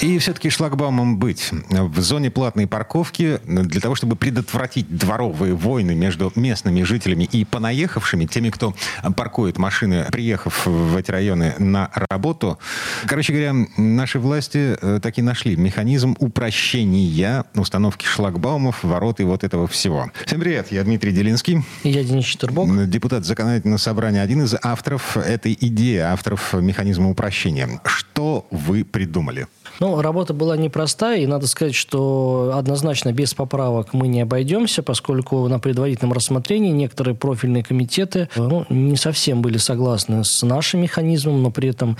И все-таки шлагбаумом быть в зоне платной парковки для того, чтобы предотвратить дворовые войны между местными жителями и понаехавшими, теми, кто паркует машины, приехав в эти районы на работу. Короче говоря, наши власти э, таки нашли механизм упрощения установки шлагбаумов, ворот и вот этого всего. Всем привет, я Дмитрий Делинский. И я Денис Четербок. Депутат законодательного собрания, один из авторов этой идеи, авторов механизма упрощения. Что вы придумали? Ну, работа была непростая, и надо сказать, что однозначно без поправок мы не обойдемся, поскольку на предварительном рассмотрении некоторые профильные комитеты ну, не совсем были согласны с нашим механизмом, но при этом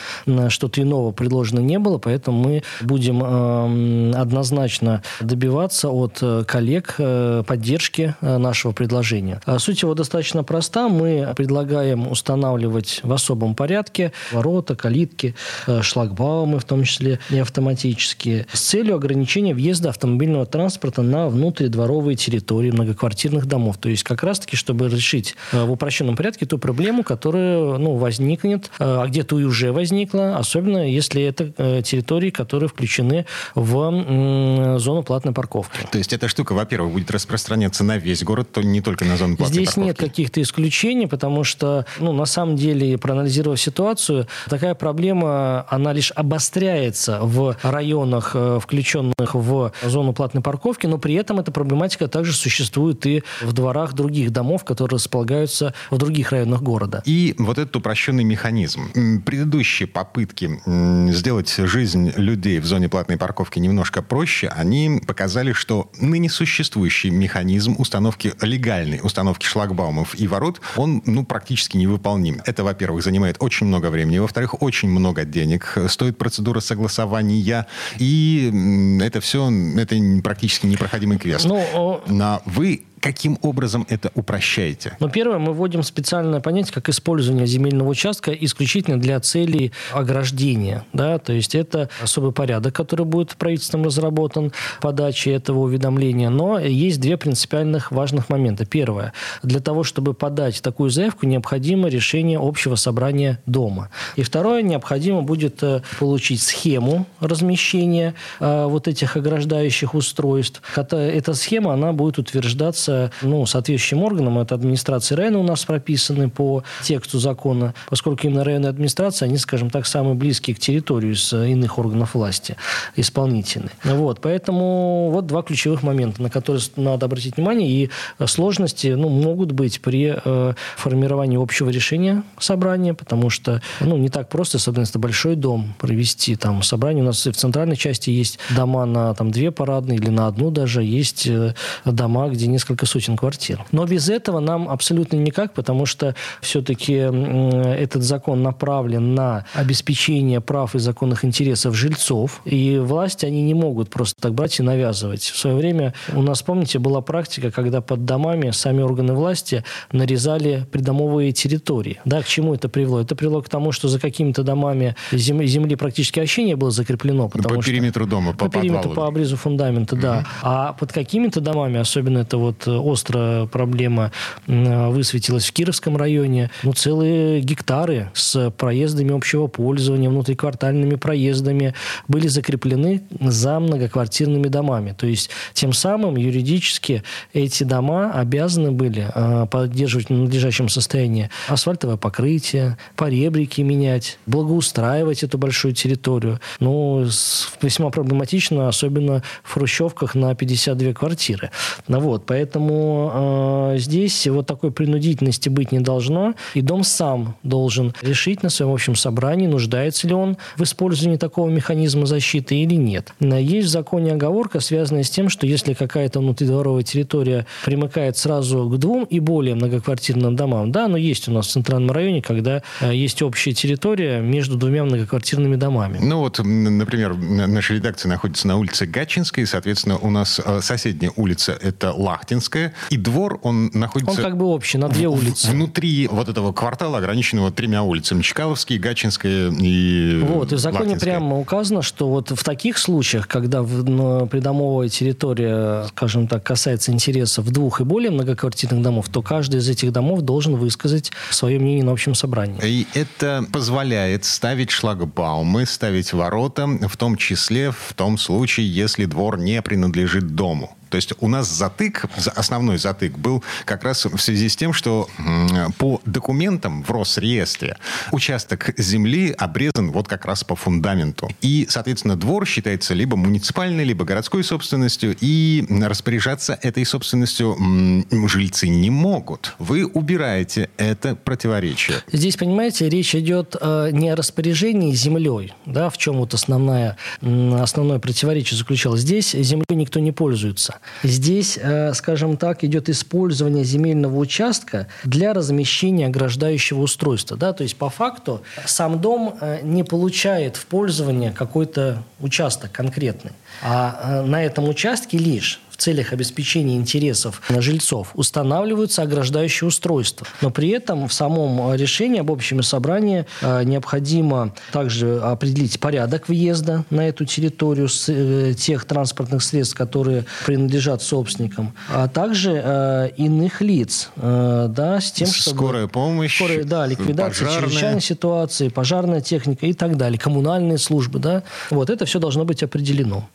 что-то иного предложено не было, поэтому мы будем э, однозначно добиваться от э, коллег э, поддержки э, нашего предложения. А суть его достаточно проста. Мы предлагаем устанавливать в особом порядке ворота, калитки, э, шлагбаумы, в том числе и автомобили автоматические с целью ограничения въезда автомобильного транспорта на внутридворовые территории многоквартирных домов. То есть как раз-таки, чтобы решить э, в упрощенном порядке ту проблему, которая ну, возникнет, э, а где-то и уже возникла, особенно если это э, территории, которые включены в зону платной парковки. То есть эта штука, во-первых, будет распространяться на весь город, то не только на зону платной Здесь парковки? нет каких-то исключений, потому что, ну, на самом деле, проанализировав ситуацию, такая проблема, она лишь обостряется в районах, э, включенных в зону платной парковки, но при этом эта проблематика также существует и в дворах других домов, которые располагаются в других районах города. И вот этот упрощенный механизм. Предыдущие попытки сделать жизнь людей в зоне платной парковки немножко проще, они показали, что ныне существующий механизм установки, легальной установки шлагбаумов и ворот, он ну, практически невыполним. Это, во-первых, занимает очень много времени, во-вторых, очень много денег, стоит процедура согласования я. И это все, это практически непроходимый квест. Ну, Но вы каким образом это упрощаете? Ну, первое, мы вводим специальное понятие, как использование земельного участка исключительно для целей ограждения. Да? То есть это особый порядок, который будет правительством разработан подачи этого уведомления. Но есть две принципиальных важных момента. Первое. Для того, чтобы подать такую заявку, необходимо решение общего собрания дома. И второе, необходимо будет э, получить схему размещения э, вот этих ограждающих устройств. Эта схема, она будет утверждаться является ну, соответствующим органом. Это администрация района у нас прописаны по тексту закона, поскольку именно районные администрации, они, скажем так, самые близкие к территории из иных органов власти, исполнительные. Вот, поэтому вот два ключевых момента, на которые надо обратить внимание. И сложности ну, могут быть при э, формировании общего решения собрания, потому что ну, не так просто, особенно если большой дом, провести там собрание. У нас в центральной части есть дома на там, две парадные или на одну даже. Есть э, дома, где несколько несколько сотен квартир. Но без этого нам абсолютно никак, потому что все-таки этот закон направлен на обеспечение прав и законных интересов жильцов, и власти они не могут просто так брать и навязывать. В свое время у нас, помните, была практика, когда под домами сами органы власти нарезали придомовые территории. Да, к чему это привело? Это привело к тому, что за какими-то домами земли, земли практически вообще не было закреплено. Потому по что, периметру дома, по, по периметру, по обрезу фундамента, угу. да. А под какими-то домами, особенно это вот острая проблема высветилась в Кировском районе. Ну, целые гектары с проездами общего пользования, внутриквартальными проездами были закреплены за многоквартирными домами. То есть, тем самым юридически эти дома обязаны были а, поддерживать в надлежащем состоянии асфальтовое покрытие, поребрики менять, благоустраивать эту большую территорию. Ну, весьма проблематично, особенно в хрущевках на 52 квартиры. Ну, вот, поэтому Поэтому э, здесь вот такой принудительности быть не должно. И дом сам должен решить на своем общем собрании, нуждается ли он в использовании такого механизма защиты или нет. Есть в законе оговорка, связанная с тем, что если какая-то внутридворовая территория примыкает сразу к двум и более многоквартирным домам, да, но есть у нас в центральном районе, когда э, есть общая территория между двумя многоквартирными домами. Ну вот, например, наша редакция находится на улице Гатчинской, и, соответственно, у нас э, соседняя улица – это Лахтинская, Гатчинская, и двор, он находится... Он как бы общий, на две улицы. Внутри вот этого квартала, ограниченного тремя улицами. Чкаловский, Гатчинская и Вот, и в законе Лахтинская. прямо указано, что вот в таких случаях, когда ну, придомовая территория, скажем так, касается интересов двух и более многоквартирных домов, то каждый из этих домов должен высказать свое мнение на общем собрании. И это позволяет ставить шлагбаумы, ставить ворота, в том числе в том случае, если двор не принадлежит дому. То есть у нас затык, за- основной затык был как раз в связи с тем, что по документам в Росреестре участок земли обрезан вот как раз по фундаменту. И, соответственно, двор считается либо муниципальной, либо городской собственностью, и распоряжаться этой собственностью жильцы не могут. Вы убираете это противоречие. Здесь, понимаете, речь идет э, не о распоряжении землей, да, в чем вот основная, основное противоречие заключалось. Здесь землей никто не пользуется. Здесь, э, скажем так, идет использование земельного участка для размещения ограждающего устройства. Да? То есть, по факту, сам дом э, не получает в пользование какой-то участок конкретный. А э, на этом участке лишь в целях обеспечения интересов жильцов устанавливаются ограждающие устройства. Но при этом в самом решении об общем собрании э, необходимо также определить порядок въезда на эту территорию с э, тех транспортных средств, которые принадлежат собственникам, а также э, иных лиц, э, да, с тем, чтобы... Скорая помощь, Скорая, да, ликвидация пожарная. чрезвычайной ситуации, пожарная техника и так далее, коммунальные службы, да. Вот это все должно быть определено.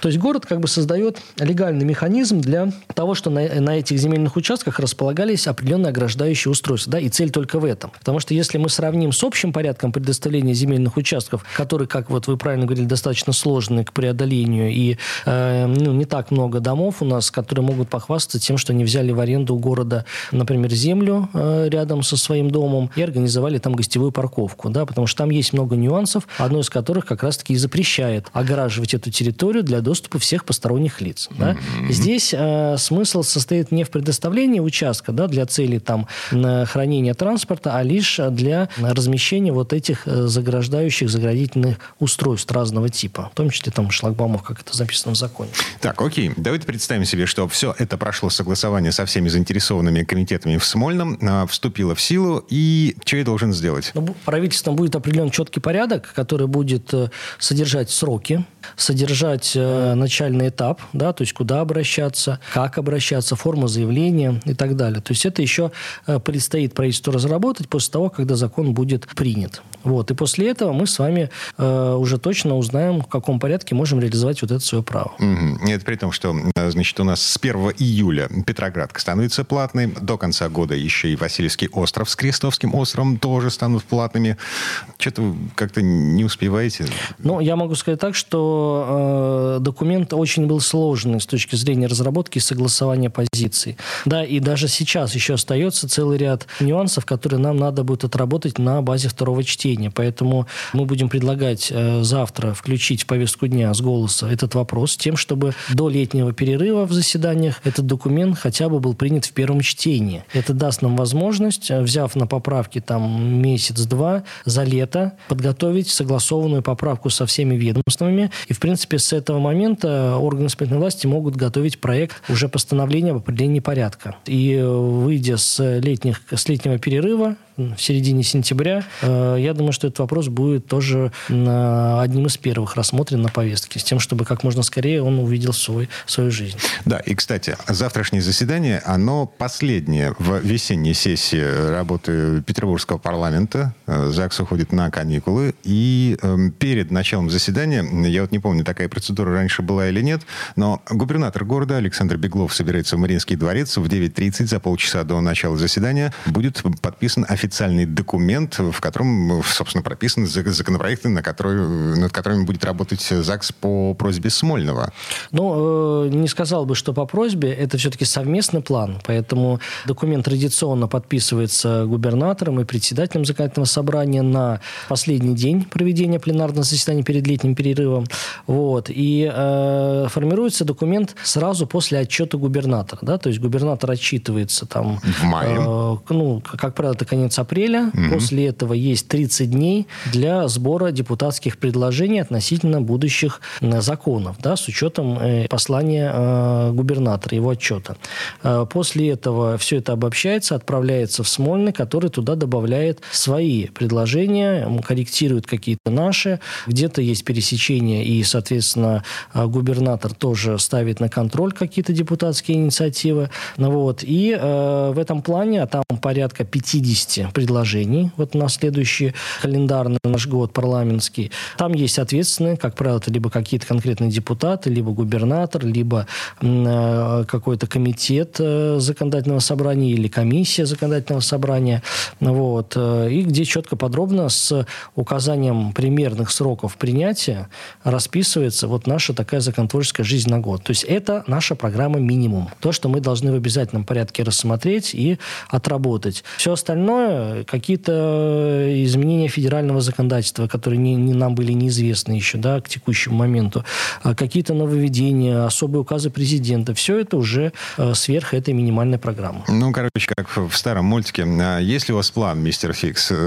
То есть город как бы создает легальный механизм для того, что на, на этих земельных участках располагались определенные ограждающие устройства. Да, и цель только в этом. Потому что если мы сравним с общим порядком предоставления земельных участков, который, как вот вы правильно говорили, достаточно сложный к преодолению, и э, ну, не так много домов у нас, которые могут похвастаться тем, что они взяли в аренду у города, например, землю э, рядом со своим домом и организовали там гостевую парковку. Да, потому что там есть много нюансов, одно из которых как раз-таки и запрещает огораживать эту территорию для доступа всех посторонних лиц. Да. Здесь э, смысл состоит не в предоставлении участка да, для целей там, на хранения транспорта, а лишь для размещения вот этих э, заграждающих, заградительных устройств разного типа, в том числе там шлагбаумов, как это записано в законе. Так, окей. Давайте представим себе, что все это прошло согласование со всеми заинтересованными комитетами в Смольном, а, вступило в силу, и что я должен сделать? Но бу- правительством будет определен четкий порядок, который будет э, содержать сроки, содержать э, начальный этап, да, то есть куда обращаться, как обращаться, форма заявления и так далее. То есть это еще э, предстоит правительству разработать после того, когда закон будет принят. Вот. И после этого мы с вами э, уже точно узнаем, в каком порядке можем реализовать вот это свое право. Мгм. Это при том, что, э, значит, у нас с 1 июля Петроградка становится платной. До конца года еще и Васильевский остров с Крестовским островом тоже станут платными. Что-то вы как-то не успеваете. Ну, я могу сказать так, что э, документ очень был сложный с точки зрения разработки и согласования позиций. Да, и даже сейчас еще остается целый ряд нюансов, которые нам надо будет отработать на базе второго чтения. Поэтому мы будем предлагать э, завтра включить в повестку дня с голоса этот вопрос, тем, чтобы до летнего перерыва в заседаниях этот документ хотя бы был принят в первом чтении. Это даст нам возможность, э, взяв на поправки там месяц-два, за лето подготовить согласованную поправку со всеми ведомствами. И, в принципе, с этого момента органы исполнительной власти могут готовить проект уже постановления об определении порядка. И э, выйдя с, летних, с летнего перерыва, в середине сентября, э, я думаю, что этот вопрос будет тоже э, одним из первых рассмотрен на повестке, с тем, чтобы как можно скорее он увидел свой, свою жизнь. Да, и, кстати, завтрашнее заседание, оно последнее в весенней сессии работы Петербургского парламента. Э, ЗАГС уходит на каникулы. И эм, перед началом заседания, я вот не помню, такая процедура раньше была или нет, но губернатор города Александр Беглов собирается в Мариинский дворец в 9.30 за полчаса до начала заседания. Будет подписан официальный документ, в котором, собственно, прописаны зак- законопроекты, на которые, над которыми будет работать ЗАГС по просьбе Смольного. Ну, э, не сказал бы, что по просьбе. Это все-таки совместный план. Поэтому документ традиционно подписывается губернатором и председателем законодательного собрания на последний день проведения пленарного заседания перед летним перерывом. Вот. И э, формируется документ сразу после отчета губернатора. Да? То есть губернатор отчитывается там... В мае. э, ну, как правило, это конец апреля. Угу. После этого есть 30 дней для сбора депутатских предложений относительно будущих законов, да, с учетом э, послания э, губернатора, его отчета. Э, после этого все это обобщается, отправляется в Смольный, который туда добавляет свои предложения, корректирует какие-то наши. Где-то есть пересечения, и, соответственно, губернатор тоже ставит на контроль какие-то депутатские инициативы. Ну вот. И э, в этом плане, а там порядка 50 предложений, вот на следующий календарный наш год парламентский, там есть ответственные, как правило, это либо какие-то конкретные депутаты, либо губернатор, либо э, какой-то комитет э, законодательного собрания или комиссия законодательного собрания. Вот. Э, и где четко подробно с указанием примерных сроков принятия расписывается вот наша такая законотворческая жизнь на год. То есть это наша программа минимум. То, что мы должны в обязательном порядке рассмотреть и отработать. Все остальное, какие-то изменения федерального законодательства, которые не, не нам были неизвестны еще да, к текущему моменту, а какие-то нововведения, особые указы президента, все это уже э, сверх этой минимальной программы. Ну, короче, как в старом мультике. А есть ли у вас план, мистер Фикс?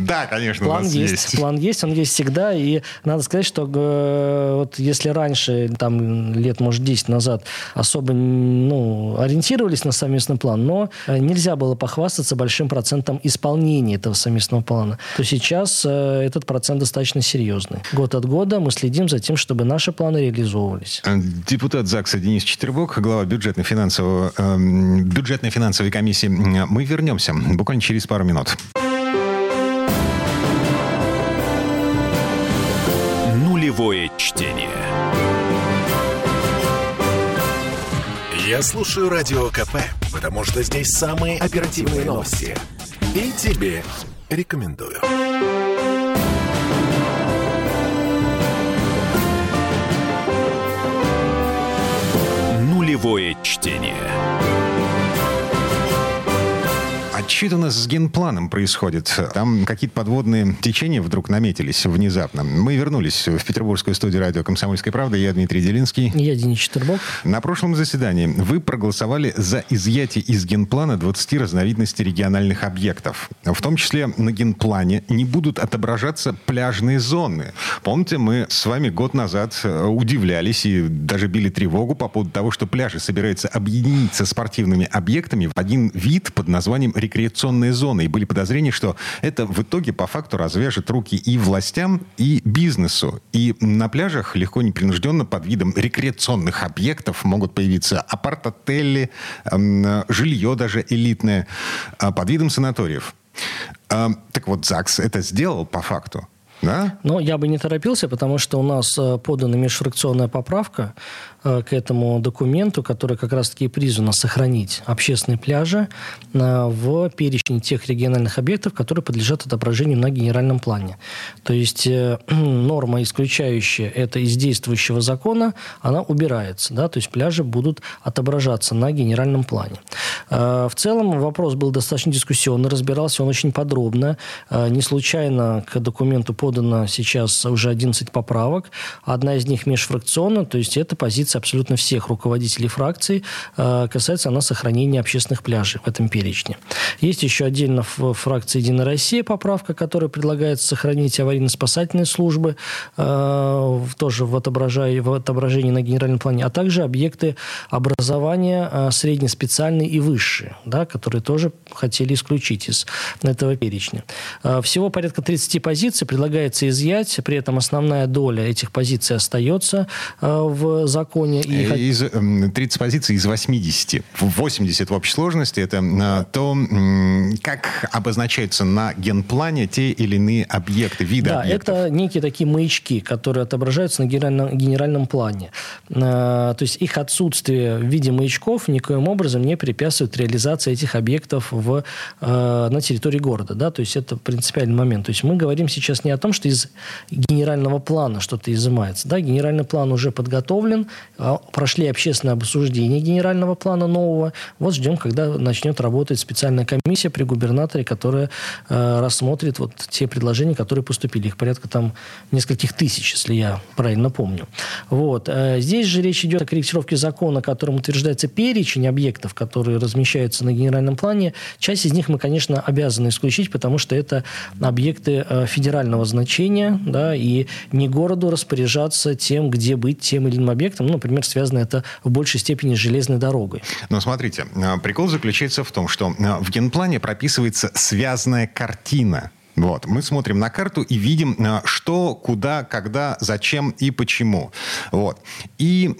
Да, конечно, план у нас есть, есть. План есть, он есть всегда. И надо сказать, что э, вот если раньше, там, лет, может, 10 назад особо ну, ориентировались на совместный план, но э, нельзя было похвастаться большим процентом исполнения этого совместного плана, то сейчас этот процент достаточно серьезный. Год от года мы следим за тем, чтобы наши планы реализовывались. Депутат ЗАГСа Денис Четербок, глава бюджетно-финансового, э, бюджетной финансовой комиссии. Мы вернемся буквально через пару минут. Нулевое чтение. Я слушаю Радио КП, потому что здесь самые оперативные новости. И тебе рекомендую. Нулевое чтение. Нас с генпланом происходит. Там какие-то подводные течения вдруг наметились внезапно. Мы вернулись в петербургскую студию радио «Комсомольская правда». Я Дмитрий Делинский. Я Денис Четербок. На прошлом заседании вы проголосовали за изъятие из генплана 20 разновидностей региональных объектов. В том числе на генплане не будут отображаться пляжные зоны. Помните, мы с вами год назад э, удивлялись и даже били тревогу по поводу того, что пляжи собираются объединиться спортивными объектами в один вид под названием рекреационный рекреационные зоны. И были подозрения, что это в итоге по факту развяжет руки и властям, и бизнесу. И на пляжах легко непринужденно под видом рекреационных объектов могут появиться апарт-отели, жилье даже элитное, а, под видом санаториев. А, так вот, ЗАГС это сделал по факту. Да? Но я бы не торопился, потому что у нас э, подана межфракционная поправка к этому документу, который как раз-таки призван сохранить общественные пляжи э, в перечне тех региональных объектов, которые подлежат отображению на генеральном плане. То есть э, норма, исключающая это из действующего закона, она убирается. Да? То есть пляжи будут отображаться на генеральном плане. В целом вопрос был достаточно дискуссионный, разбирался он очень подробно. Не случайно к документу подано сейчас уже 11 поправок. Одна из них межфракционная, то есть это позиция позиция абсолютно всех руководителей фракций. Э, касается она сохранения общественных пляжей в этом перечне. Есть еще отдельно в фракции «Единая Россия» поправка, которая предлагает сохранить аварийно-спасательные службы, э, тоже в отображении, в отображении на генеральном плане, а также объекты образования э, среднеспециальные и высшие, да, которые тоже хотели исключить из этого перечня. Всего порядка 30 позиций предлагается изъять, при этом основная доля этих позиций остается в законе законе. И... Э, из, 30 эм, позиций из 80. 80 в общей сложности. Это э, то, как обозначаются на генплане те или иные объекты, виды да, объектов. это некие такие маячки, которые отображаются на генеральном, генеральном плане. Э, то есть их отсутствие в виде маячков никоим образом не препятствует реализации этих объектов в, на территории города. Да? То есть это принципиальный момент. То есть мы говорим сейчас не о том, что из генерального плана что-то изымается. Да, генеральный план уже подготовлен, прошли общественное обсуждение генерального плана нового. Вот ждем, когда начнет работать специальная комиссия при губернаторе, которая э, рассмотрит вот те предложения, которые поступили. Их порядка там нескольких тысяч, если я правильно помню. Вот. Э, здесь же речь идет о корректировке закона, которым утверждается перечень объектов, которые размещаются на генеральном плане. Часть из них мы, конечно, обязаны исключить, потому что это объекты э, федерального значения, да, и не городу распоряжаться тем, где быть тем или иным объектом. Ну, например, связано это в большей степени с железной дорогой. Но смотрите, э, прикол заключается в том, что в генплане прописывается связанная картина вот. Мы смотрим на карту и видим, э, что, куда, когда, зачем и почему. Вот. И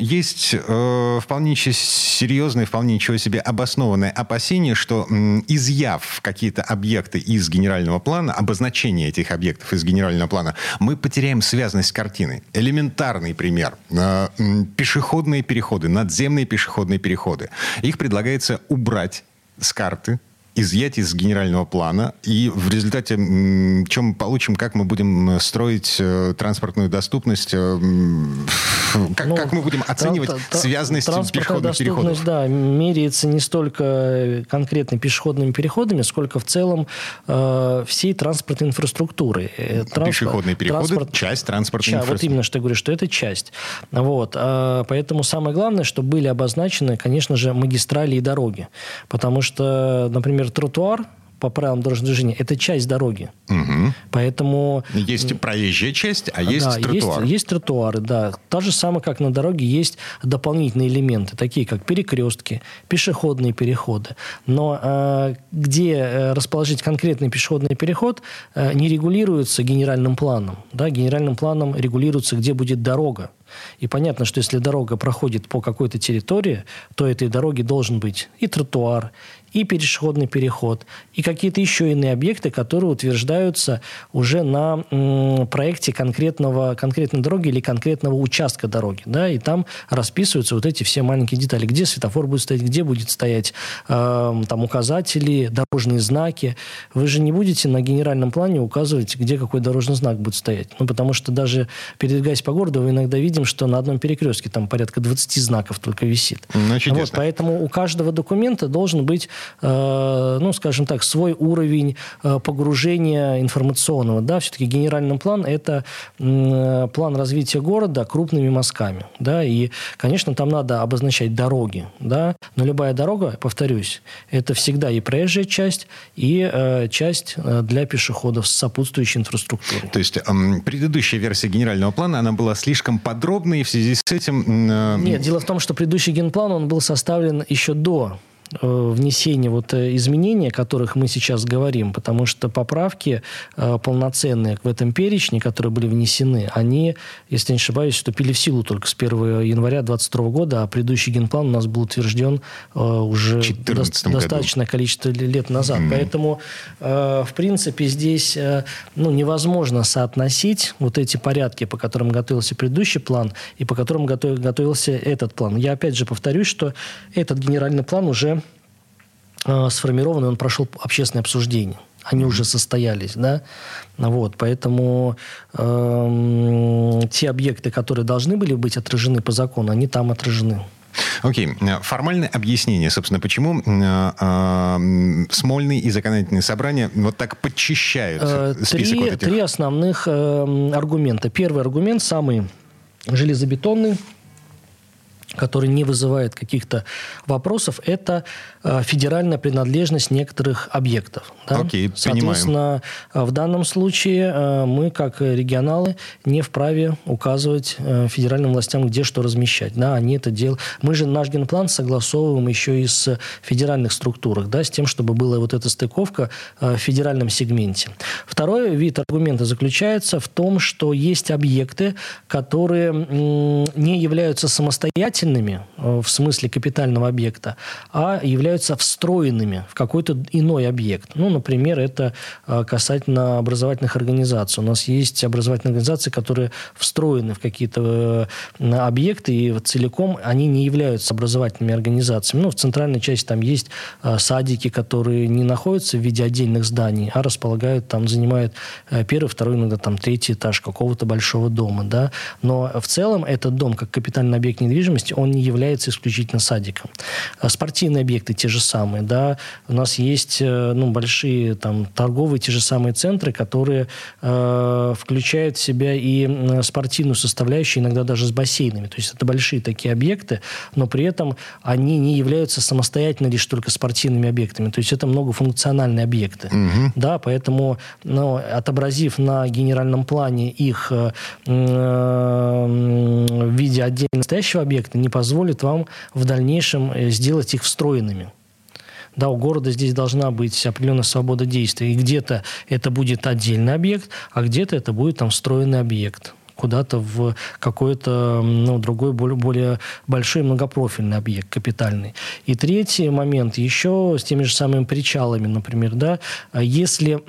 есть э, вполне серьезные, вполне ничего себе обоснованные опасения, что м, изъяв какие-то объекты из генерального плана, обозначение этих объектов из генерального плана, мы потеряем связанность картины. Элементарный пример. Э, пешеходные переходы, надземные пешеходные переходы. Их предлагается убрать с карты изъять из генерального плана, и в результате чем мы получим, как мы будем строить э, транспортную доступность, э, как, ну, как мы будем оценивать тр- связанность пешеходных переходов? да, меряется не столько конкретно пешеходными переходами, сколько в целом э, всей транспортной инфраструктуры. Э, Транспорт, Пешеходные переходы транспорт, – часть транспортной часть, инфраструктуры. Вот именно, что я говорю, что это часть. Вот. А, поэтому самое главное, чтобы были обозначены, конечно же, магистрали и дороги. Потому что, например, например, тротуар по правилам дорожного движения, это часть дороги. Угу. Поэтому... Есть проезжая часть, а есть да, тротуар. Есть, есть тротуары, да. То же самое, как на дороге, есть дополнительные элементы, такие как перекрестки, пешеходные переходы. Но э, где э, расположить конкретный пешеходный переход, э, не регулируется генеральным планом. Да? Генеральным планом регулируется, где будет дорога. И понятно, что если дорога проходит по какой-то территории, то этой дороге должен быть и тротуар, и пешеходный переход, и какие-то еще иные объекты, которые утверждаются уже на м, проекте конкретного, конкретной дороги или конкретного участка дороги. Да, и там расписываются вот эти все маленькие детали, где светофор будет стоять, где будет стоять э, там указатели, дорожные знаки. Вы же не будете на генеральном плане указывать, где какой дорожный знак будет стоять. Ну, потому что даже передвигаясь по городу, вы иногда видим, что на одном перекрестке там порядка 20 знаков только висит. Ну, вот, поэтому у каждого документа должен быть ну, скажем так, свой уровень э, погружения информационного. Да, все-таки генеральный план – это план развития города крупными мазками. Да, и, конечно, там надо обозначать дороги. Да, но любая дорога, повторюсь, это всегда и проезжая часть, и э, часть для пешеходов с сопутствующей инфраструктурой. То есть предыдущая версия генерального плана, она была слишком подробной, и в связи с этим... Э... Нет, дело в том, что предыдущий генплан, он был составлен еще до Э, внесения вот э, изменений, о которых мы сейчас говорим, потому что поправки э, полноценные в этом перечне, которые были внесены, они, если не ошибаюсь, вступили в силу только с 1 января 2022 года, а предыдущий генплан у нас был утвержден уже до, достаточное количество лет назад. Mm-hmm. Поэтому, в принципе, здесь ну, невозможно соотносить вот эти порядки, по которым готовился предыдущий план и по которым готовился этот план. Я опять же повторюсь, что этот генеральный план уже э, сформирован, и он прошел общественное обсуждение. Они уже состоялись, да, вот, поэтому э, те объекты, которые должны были быть отражены по закону, они там отражены. Окей. Okay. Формальное объяснение, собственно, почему э, э, Смольный и законодательные собрания вот так подчищают э, список три, вот этих... Три основных э, аргумента. Первый аргумент, самый железобетонный, который не вызывает каких-то вопросов, это э, федеральная принадлежность некоторых объектов. Да? Окей, Соответственно, понимаем. в данном случае э, мы, как регионалы, не вправе указывать э, федеральным властям, где что размещать. Да, они это делают. Мы же наш генплан согласовываем еще и с федеральных структурах, да, с тем, чтобы была вот эта стыковка в федеральном сегменте. Второй вид аргумента заключается в том, что есть объекты, которые не являются самостоятельными, самостоятельными э, в смысле капитального объекта, а являются встроенными в какой-то иной объект. Ну, например, это э, касательно образовательных организаций. У нас есть образовательные организации, которые встроены в какие-то объекты, и целиком они не являются образовательными организациями. Ну, в центральной части там есть садики, которые не находятся в виде отдельных зданий, а располагают, там, занимают первый, второй, иногда там третий этаж какого-то большого дома, да. Но в целом этот дом, как капитальный объект недвижимости, он не является исключительно садиком. А спортивные объекты те же самые, да. У нас есть, э, ну, большие там торговые те же самые центры, которые э, включают в себя и спортивную составляющую, иногда даже с бассейнами. То есть это большие такие объекты, но при этом они не являются самостоятельно лишь только спортивными объектами. То есть это многофункциональные объекты. Угу. Да, поэтому, ну, отобразив на генеральном плане их э, в виде отдельно настоящего объекта не позволит вам в дальнейшем э, сделать их встроенными. Да, у города здесь должна быть определенная свобода действия. И где-то это будет отдельный объект, а где-то это будет там встроенный объект куда-то в какой-то ну, другой, более, более большой многопрофильный объект, капитальный. И третий момент, еще с теми же самыми причалами, например, да, если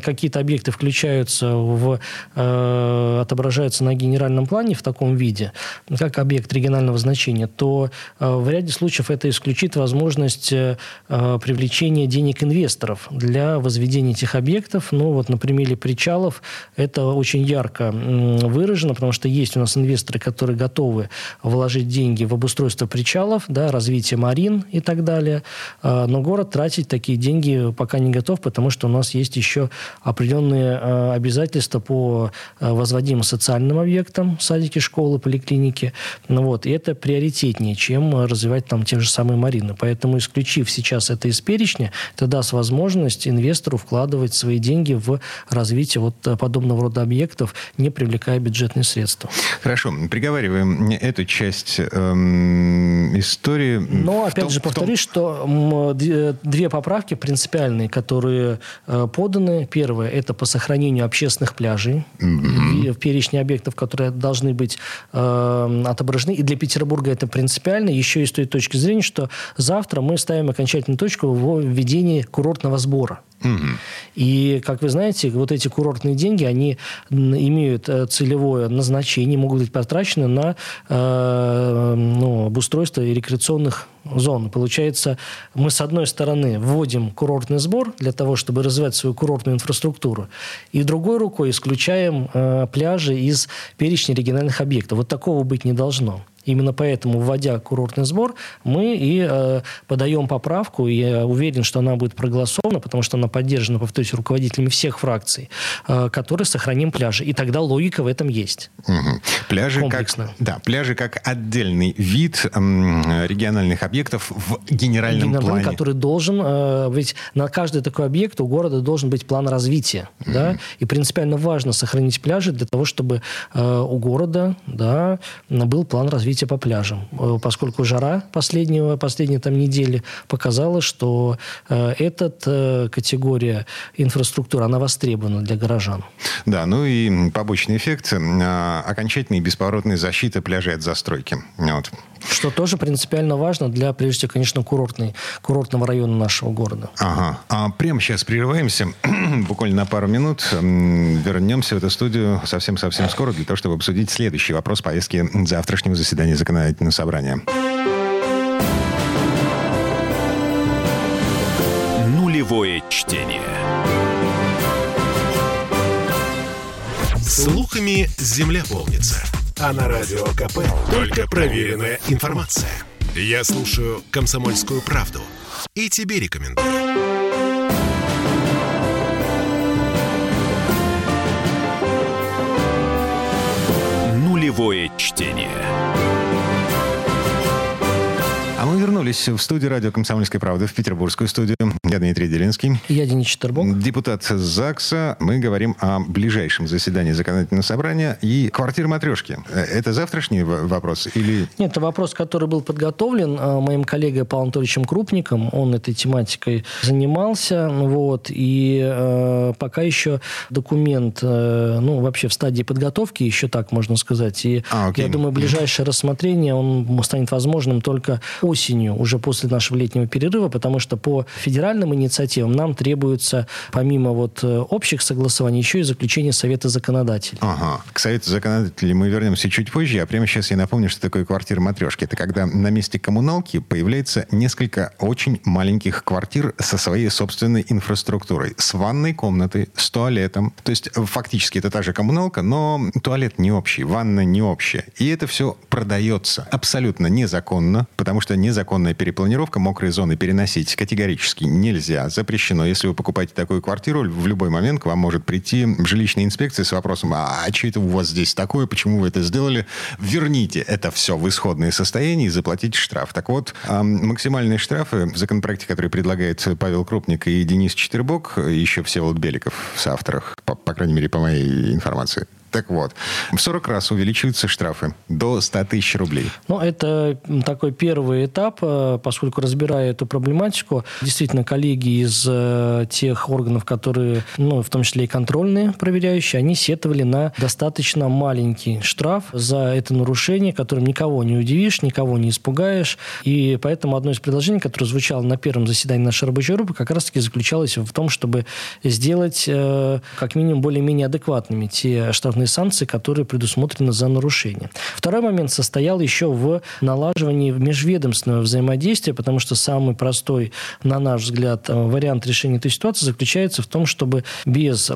какие-то объекты включаются в, э, отображаются на генеральном плане в таком виде, как объект регионального значения, то э, в ряде случаев это исключит возможность э, привлечения денег инвесторов для возведения этих объектов. Ну, вот на примере причалов это очень ярко выражено выражено, потому что есть у нас инвесторы, которые готовы вложить деньги в обустройство причалов, да, развитие марин и так далее. А, но город тратить такие деньги пока не готов, потому что у нас есть еще определенные а, обязательства по а, возводимым социальным объектам, садики, школы, поликлиники. Ну, вот, и это приоритетнее, чем развивать там те же самые марины. Поэтому, исключив сейчас это из перечня, это даст возможность инвестору вкладывать свои деньги в развитие вот подобного рода объектов, не привлекая бюджет бюджетные средства. Хорошо, приговариваем эту часть эм, истории. Но, опять том, же, повторюсь, том... что две поправки принципиальные, которые э, поданы. Первое – это по сохранению общественных пляжей mm-hmm. в перечне объектов, которые должны быть э, отображены. И для Петербурга это принципиально. Еще и с той точки зрения, что завтра мы ставим окончательную точку в введении курортного сбора. И, как вы знаете, вот эти курортные деньги, они имеют э, целевое назначение, могут быть потрачены на э, ну, обустройство рекреационных зон. Получается, мы, с одной стороны, вводим курортный сбор для того, чтобы развивать свою курортную инфраструктуру, и другой рукой исключаем э, пляжи из перечня региональных объектов. Вот такого быть не должно. Именно поэтому, вводя курортный сбор, мы и э, подаем поправку, и я уверен, что она будет проголосована, потому что она поддержана, повторюсь, руководителями всех фракций, э, которые сохраним пляжи. И тогда логика в этом есть. Угу. Пляжи Комплексно. как, да, пляжи как отдельный вид э, региональных объектов в генеральном Генеральный, плане. Который должен, э, ведь на каждый такой объект у города должен быть план развития. Угу. Да? И принципиально важно сохранить пляжи для того, чтобы э, у города да, был план развития развития по пляжам, э, поскольку жара последнего, последней там недели показала, что э, эта э, категория инфраструктуры, она востребована для горожан. Да, ну и побочный эффект – окончательная и бесповоротная защита пляжей от застройки. Вот. Что тоже принципиально важно для, прежде всего, конечно, курортной, курортного района нашего города. Ага. А прямо сейчас прерываемся, буквально на пару минут. Вернемся в эту студию совсем-совсем скоро для того, чтобы обсудить следующий вопрос повестки завтрашнего заседания законодательного собрания. Нулевое чтение. Слухами земля полнится. А на радио КП только проверенная информация. Я слушаю «Комсомольскую правду» и тебе рекомендую. Нулевое чтение. А мы вернулись в студию радио «Комсомольской правды» в петербургскую студию. Я Дмитрий Делинский. Я Денис Четербок. Депутат ЗАГСа. Мы говорим о ближайшем заседании законодательного собрания и квартиры матрешки. Это завтрашний вопрос или... Нет, это вопрос, который был подготовлен а, моим коллегой Павлом Анатольевичем Крупником. Он этой тематикой занимался. Вот, и э, пока еще документ, э, ну, вообще в стадии подготовки, еще так можно сказать. И а, я думаю, ближайшее рассмотрение он станет возможным только осенью, уже после нашего летнего перерыва, потому что по федеральным инициативам нам требуется, помимо вот э, общих согласований, еще и заключение Совета законодателей. Ага. К Совету законодателей мы вернемся чуть позже, а прямо сейчас я напомню, что такое квартира матрешки. Это когда на месте коммуналки появляется несколько очень маленьких квартир со своей собственной инфраструктурой. С ванной комнатой, с туалетом. То есть фактически это та же коммуналка, но туалет не общий, ванна не общая. И это все продается абсолютно незаконно, потому что незаконная перепланировка мокрые зоны переносить категорически нельзя. Запрещено. Если вы покупаете такую квартиру, в любой момент к вам может прийти жилищная инспекция с вопросом, а, а что это у вас здесь такое, почему вы это сделали? Верните это все в исходное состояние и заплатите штраф. Так вот, максимальные штрафы в законопроекте, который предлагает Павел Крупник и Денис Четербок, еще Всеволод Беликов в соавторах, по, по крайней мере, по моей информации, так вот, в 40 раз увеличиваются штрафы до 100 тысяч рублей. Ну, это такой первый этап, э, поскольку разбирая эту проблематику, действительно, коллеги из э, тех органов, которые, ну, в том числе и контрольные проверяющие, они сетовали на достаточно маленький штраф за это нарушение, которым никого не удивишь, никого не испугаешь. И поэтому одно из предложений, которое звучало на первом заседании нашей рабочей группы, как раз-таки заключалось в том, чтобы сделать э, как минимум более-менее адекватными те штрафные административные санкции, которые предусмотрены за нарушение. Второй момент состоял еще в налаживании межведомственного взаимодействия, потому что самый простой, на наш взгляд, э, вариант решения этой ситуации заключается в том, чтобы без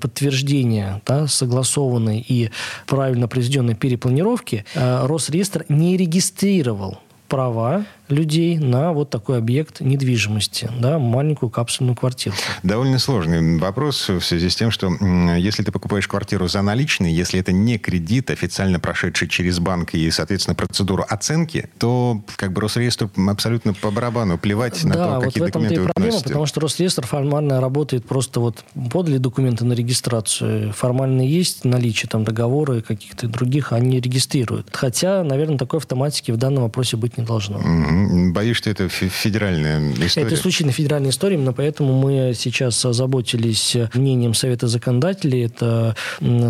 подтверждения да, согласованной и правильно произведенной перепланировки э, Росреестр не регистрировал права людей на вот такой объект недвижимости, да, маленькую капсульную квартиру. Довольно сложный вопрос в связи с тем, что если ты покупаешь квартиру за наличные, если это не кредит, официально прошедший через банк и, соответственно, процедуру оценки, то как бы Росреестру абсолютно по барабану плевать да, на то, вот какие в этом документы и проблема, потому что Росреестр формально работает просто вот подали документы на регистрацию, формально есть наличие там договора и каких-то других, они регистрируют. Хотя, наверное, такой автоматики в данном вопросе быть не должно. Боюсь, что это федеральная история. Это исключительно федеральная история, именно поэтому мы сейчас озаботились мнением Совета законодателей. Это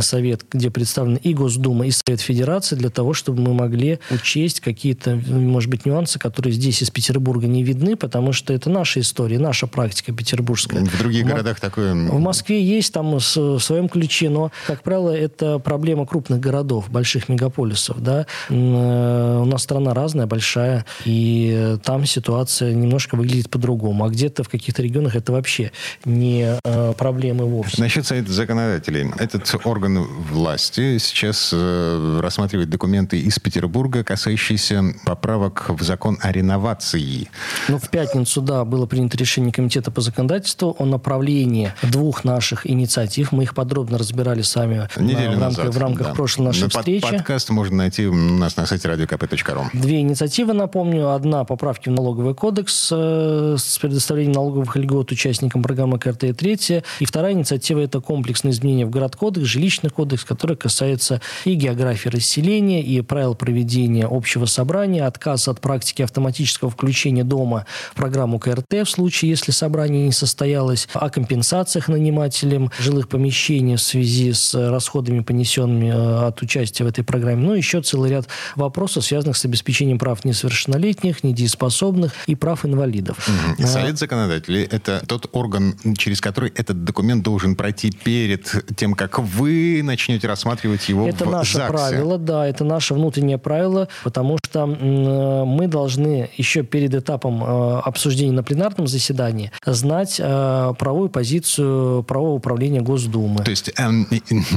совет, где представлены и Госдума, и Совет Федерации, для того, чтобы мы могли учесть какие-то, может быть, нюансы, которые здесь из Петербурга не видны, потому что это наша история, наша практика петербургская. В других в городах такое... В Москве есть там в своем ключе, но, как правило, это проблема крупных городов, больших мегаполисов. Да? Э, у нас страна разная, большая, и там ситуация немножко выглядит по-другому. А где-то в каких-то регионах это вообще не э, проблемы вовсе. Насчет Совета законодателей. Этот орган власти сейчас э, рассматривает документы из Петербурга, касающиеся поправок в закон о реновации. Ну, в пятницу, да, было принято решение Комитета по законодательству о направлении двух наших инициатив. Мы их подробно разбирали сами Неделю в рамках, назад, в рамках да. прошлой нашей Но встречи. Под, подкаст можно найти у нас на сайте radiokp.ru. Две инициативы, напомню. Одна поправки в налоговый кодекс э, с предоставлением налоговых льгот участникам программы КРТ. Третья. И вторая инициатива – это комплексное изменение в городкодекс, жилищный кодекс, который касается и географии расселения, и правил проведения общего собрания, отказ от практики автоматического включения дома в программу КРТ в случае, если собрание не состоялось, о компенсациях нанимателям жилых помещений в связи с расходами, понесенными э, от участия в этой программе. Ну, еще целый ряд вопросов, связанных с обеспечением прав несовершеннолетних, недееспособных и прав инвалидов. Угу. И Совет законодателей – это тот орган, через который этот документ должен пройти перед тем, как вы начнете рассматривать его это в наше ЗАГСе. правило, да, это наше внутреннее правило, потому что мы должны еще перед этапом э, обсуждения на пленарном заседании знать э, правовую позицию правового управления Госдумы. То есть эм,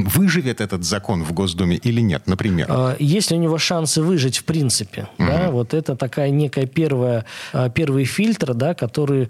выживет этот закон в Госдуме или нет, например? Э, есть ли у него шансы выжить в принципе? Угу. Да, вот это такая некая первая, первый фильтр, да, который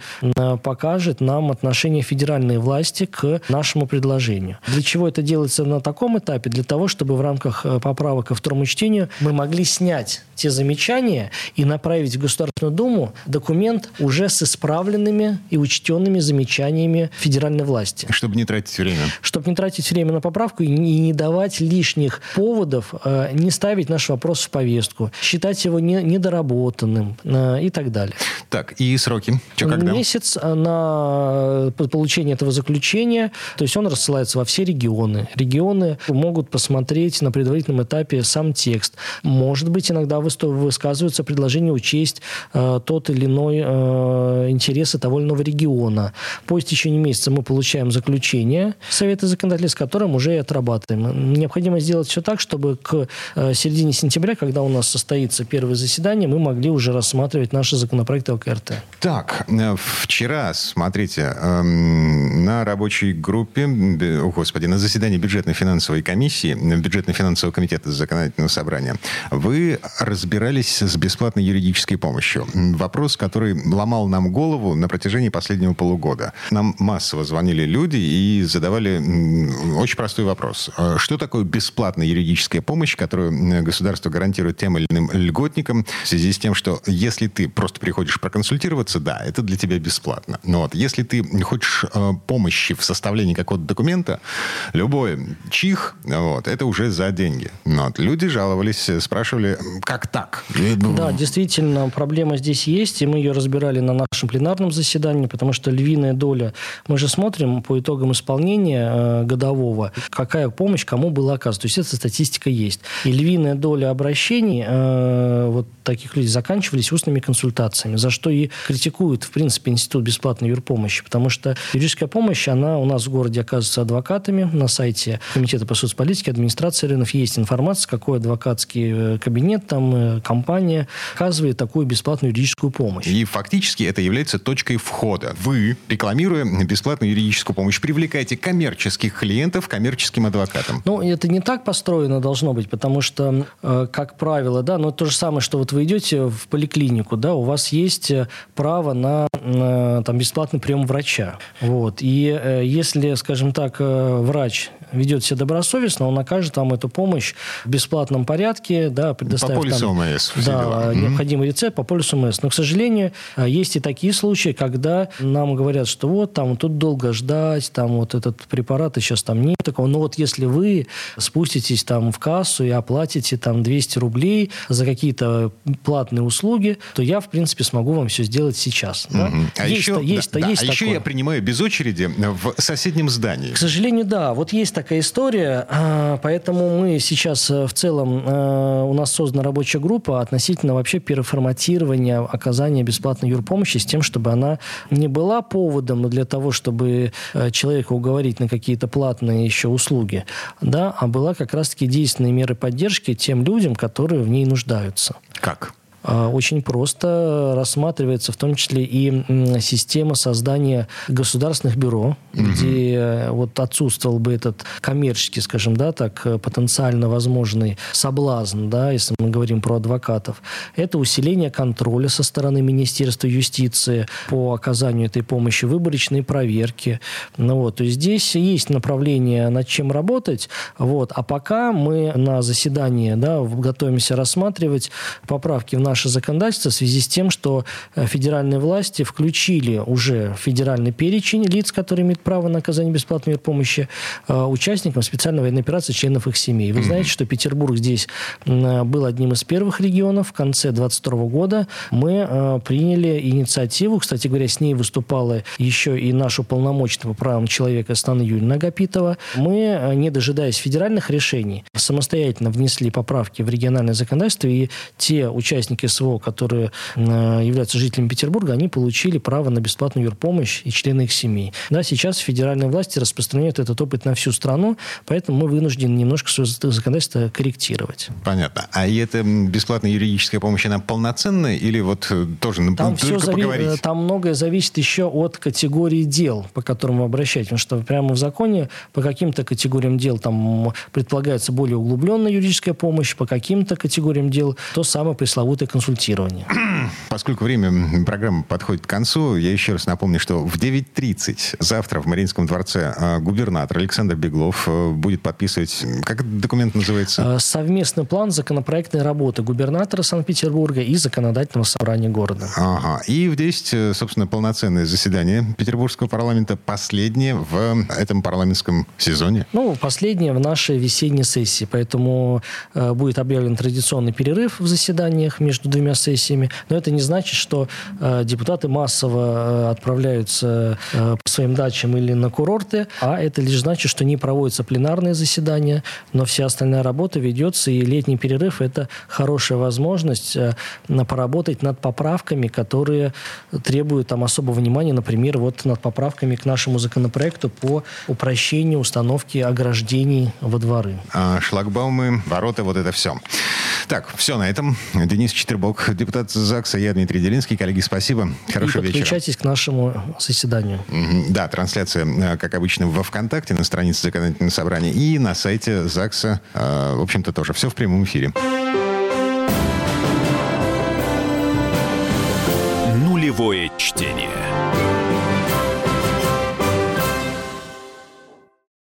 покажет нам отношение федеральной власти к нашему предложению. Для чего это делается на таком этапе? Для того, чтобы в рамках поправок ко второму чтению мы могли снять те замечания и направить в Государственную Думу документ уже с исправленными и учтенными замечаниями федеральной власти. Чтобы не тратить время. Чтобы не тратить время на поправку и не давать лишних поводов, э, не ставить наш вопрос в повестку, считать его не, недоработанным э, и так далее. Так, и сроки? Что, когда? Месяц на получение этого заключения, то есть он рассылается во все регионы. Регионы могут посмотреть на предварительном этапе сам текст. Может быть, иногда высказываются предложения учесть э, тот или иной э, интересы того или иного региона. По истечении месяца мы получаем заключение Совета законодателей, с которым уже и отрабатываем. Необходимо сделать все так, чтобы к э, середине сентября, когда у нас состоится первое заседание, мы могли уже рассматривать наши законопроекты ОКРТ. Так, э, вчера, смотрите, эм, на рабочей группе, о, господи, на заседании бюджетно-финансовой комиссии, бюджетно-финансового комитета законодательного собрания, вы разбирались с бесплатной юридической помощью. Вопрос, который ломал нам голову на протяжении последнего полугода. Нам массово звонили люди и задавали очень простой вопрос. Э, что такое бесплатная юридическая помощь, которую государство гарантирует тем или иным льготникам в связи с тем, что если ты просто приходишь проконсультироваться, да, это для тебя бесплатно. Но вот если ты хочешь э, помощи в составлении какого-то документа, любой чих, вот, это уже за деньги. Но вот, люди жаловались, спрашивали, как так? Да, действительно, проблема здесь есть, и мы ее разбирали на нашем пленарном заседании, потому что львиная доля, мы же смотрим по итогам исполнения э, годового, какая помощь кому была оказана. То есть эта статистика есть. И львиная доля обращений э, вот таких людей заканчивались устными консультациями, за что и критикуют, в принципе, Институт бесплатной юрпомощи, потому что юридическая помощь, она у нас в городе оказывается адвокатами. На сайте Комитета по соцполитике, администрации рынков есть информация, какой адвокатский э, кабинет, там, э, компания оказывает такую бесплатную юридическую помощь. И фактически это является точкой входа. Вы, рекламируя бесплатную юридическую помощь, привлекаете коммерческих клиентов коммерческим адвокатам. Ну, это не так построено должно быть, потому что, э, как правило, да, но то же самое, что вот вы идете в поликлинику, да, у вас есть право на, на там, бесплатный прием врача. Вот. И э, если, скажем так, э, врач ведет себя добросовестно, он окажет вам эту помощь в бесплатном порядке, да, предоставив по полису там, МС, да, дела. необходимый mm-hmm. рецепт по полису МС. Но, к сожалению, э, есть и такие случаи, когда нам говорят, что вот там тут долго ждать, там вот этот препарат и сейчас там нет такого. Но вот если вы спуститесь там в кассу и оплатите там 200 рублей за какие-то платные услуги, то я, в принципе, смогу вам все сделать сейчас. Да? Mm-hmm. А есть, еще, есть, да, есть да, а еще я принимаю без очереди в соседнем здании. К сожалению, да. Вот есть такая история, а, поэтому мы сейчас э, в целом, э, у нас создана рабочая группа относительно вообще переформатирования оказания бесплатной юрпомощи с тем, чтобы она не была поводом для того, чтобы э, человека уговорить на какие-то платные еще услуги, да, а была как раз-таки действенные меры поддержки тем людям, которые в ней нуждаются. Как? А, очень просто рассматривается в том числе и система создания государственных бюро, угу. где э, вот отсутствовал бы этот коммерческий, скажем, да, так э, потенциально возможный соблазн, да, если мы говорим про адвокатов. Это усиление контроля со стороны Министерства юстиции по оказанию этой помощи, выборочные проверки. Ну, вот, то есть здесь есть направление, над чем работать. Вот, а пока мы на заседании да, готовимся рассматривать поправки в наше законодательство в связи с тем, что э, федеральные власти включили уже федеральный перечень лиц, которые имеют право на оказание бесплатной помощи э, участникам специальной военной операции членов их семей. Вы знаете, что Петербург здесь был одним из первых регионов. В конце 22 года мы э, приняли инициативу, кстати говоря, с ней выступала еще и наша уполномоченная по правам человека Стана Юрьевна Агапитова. Мы, не дожидаясь федеральных решений, самостоятельно внесли поправки в региональное законодательство, и те участники участники СВО, которые э, являются жителями Петербурга, они получили право на бесплатную юрпомощь и члены их семей. Да, сейчас федеральные власти распространяют этот опыт на всю страну, поэтому мы вынуждены немножко свое законодательство корректировать. Понятно. А и эта бесплатная юридическая помощь, она полноценная или вот э, тоже ну, там только все поговорить? Зави... Там многое зависит еще от категории дел, по которым вы обращаетесь. Потому что прямо в законе по каким-то категориям дел там предполагается более углубленная юридическая помощь, по каким-то категориям дел то самое пресловутое консультирования. Поскольку время программы подходит к концу, я еще раз напомню, что в 9.30 завтра в Мариинском дворце а, губернатор Александр Беглов э, будет подписывать, как этот документ называется? А, совместный план законопроектной работы губернатора Санкт-Петербурга и законодательного собрания города. Ага. И в 10, э, собственно, полноценное заседание Петербургского парламента, последнее в этом парламентском сезоне. Ну, последнее в нашей весенней сессии, поэтому э, будет объявлен традиционный перерыв в заседаниях между двумя сессиями, но это не значит, что э, депутаты массово э, отправляются э, по своим дачам или на курорты, а это лишь значит, что не проводятся пленарные заседания, но вся остальная работа ведется, и летний перерыв – это хорошая возможность э, поработать над поправками, которые требуют там особого внимания, например, вот над поправками к нашему законопроекту по упрощению установки ограждений во дворы. А, шлагбаумы, ворота, вот это все. Так, все на этом. Денис Четербок, депутат ЗАГСа, я Дмитрий Делинский. Коллеги, спасибо. Хорошего вечера. подключайтесь к нашему заседанию. Да, трансляция, э, как обычно, во ВКонтакте, на странице законодательного собрания и на сайте ЗАГСа. Э, в общем-то, тоже. Все в прямом эфире. Нулевое чтение.